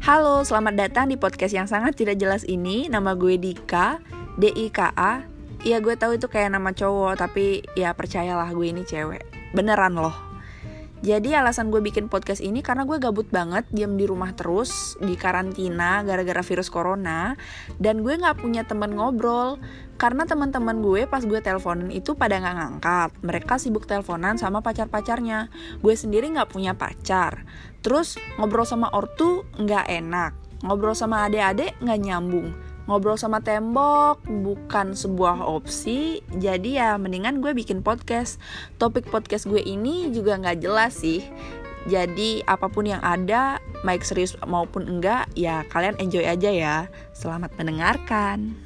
Halo, selamat datang di podcast yang sangat tidak jelas ini. Nama gue Dika, D I K A. Iya, gue tahu itu kayak nama cowok, tapi ya percayalah gue ini cewek. Beneran loh. Jadi alasan gue bikin podcast ini karena gue gabut banget diam di rumah terus di karantina gara-gara virus corona dan gue nggak punya temen ngobrol karena teman-teman gue pas gue teleponin itu pada nggak ngangkat. Mereka sibuk teleponan sama pacar-pacarnya. Gue sendiri nggak punya pacar. Terus ngobrol sama ortu nggak enak. Ngobrol sama adik-adik nggak nyambung. Ngobrol sama tembok bukan sebuah opsi. Jadi ya mendingan gue bikin podcast. Topik podcast gue ini juga nggak jelas sih. Jadi apa pun yang ada baik serius maupun enggak ya kalian enjoy aja ya. Selamat mendengarkan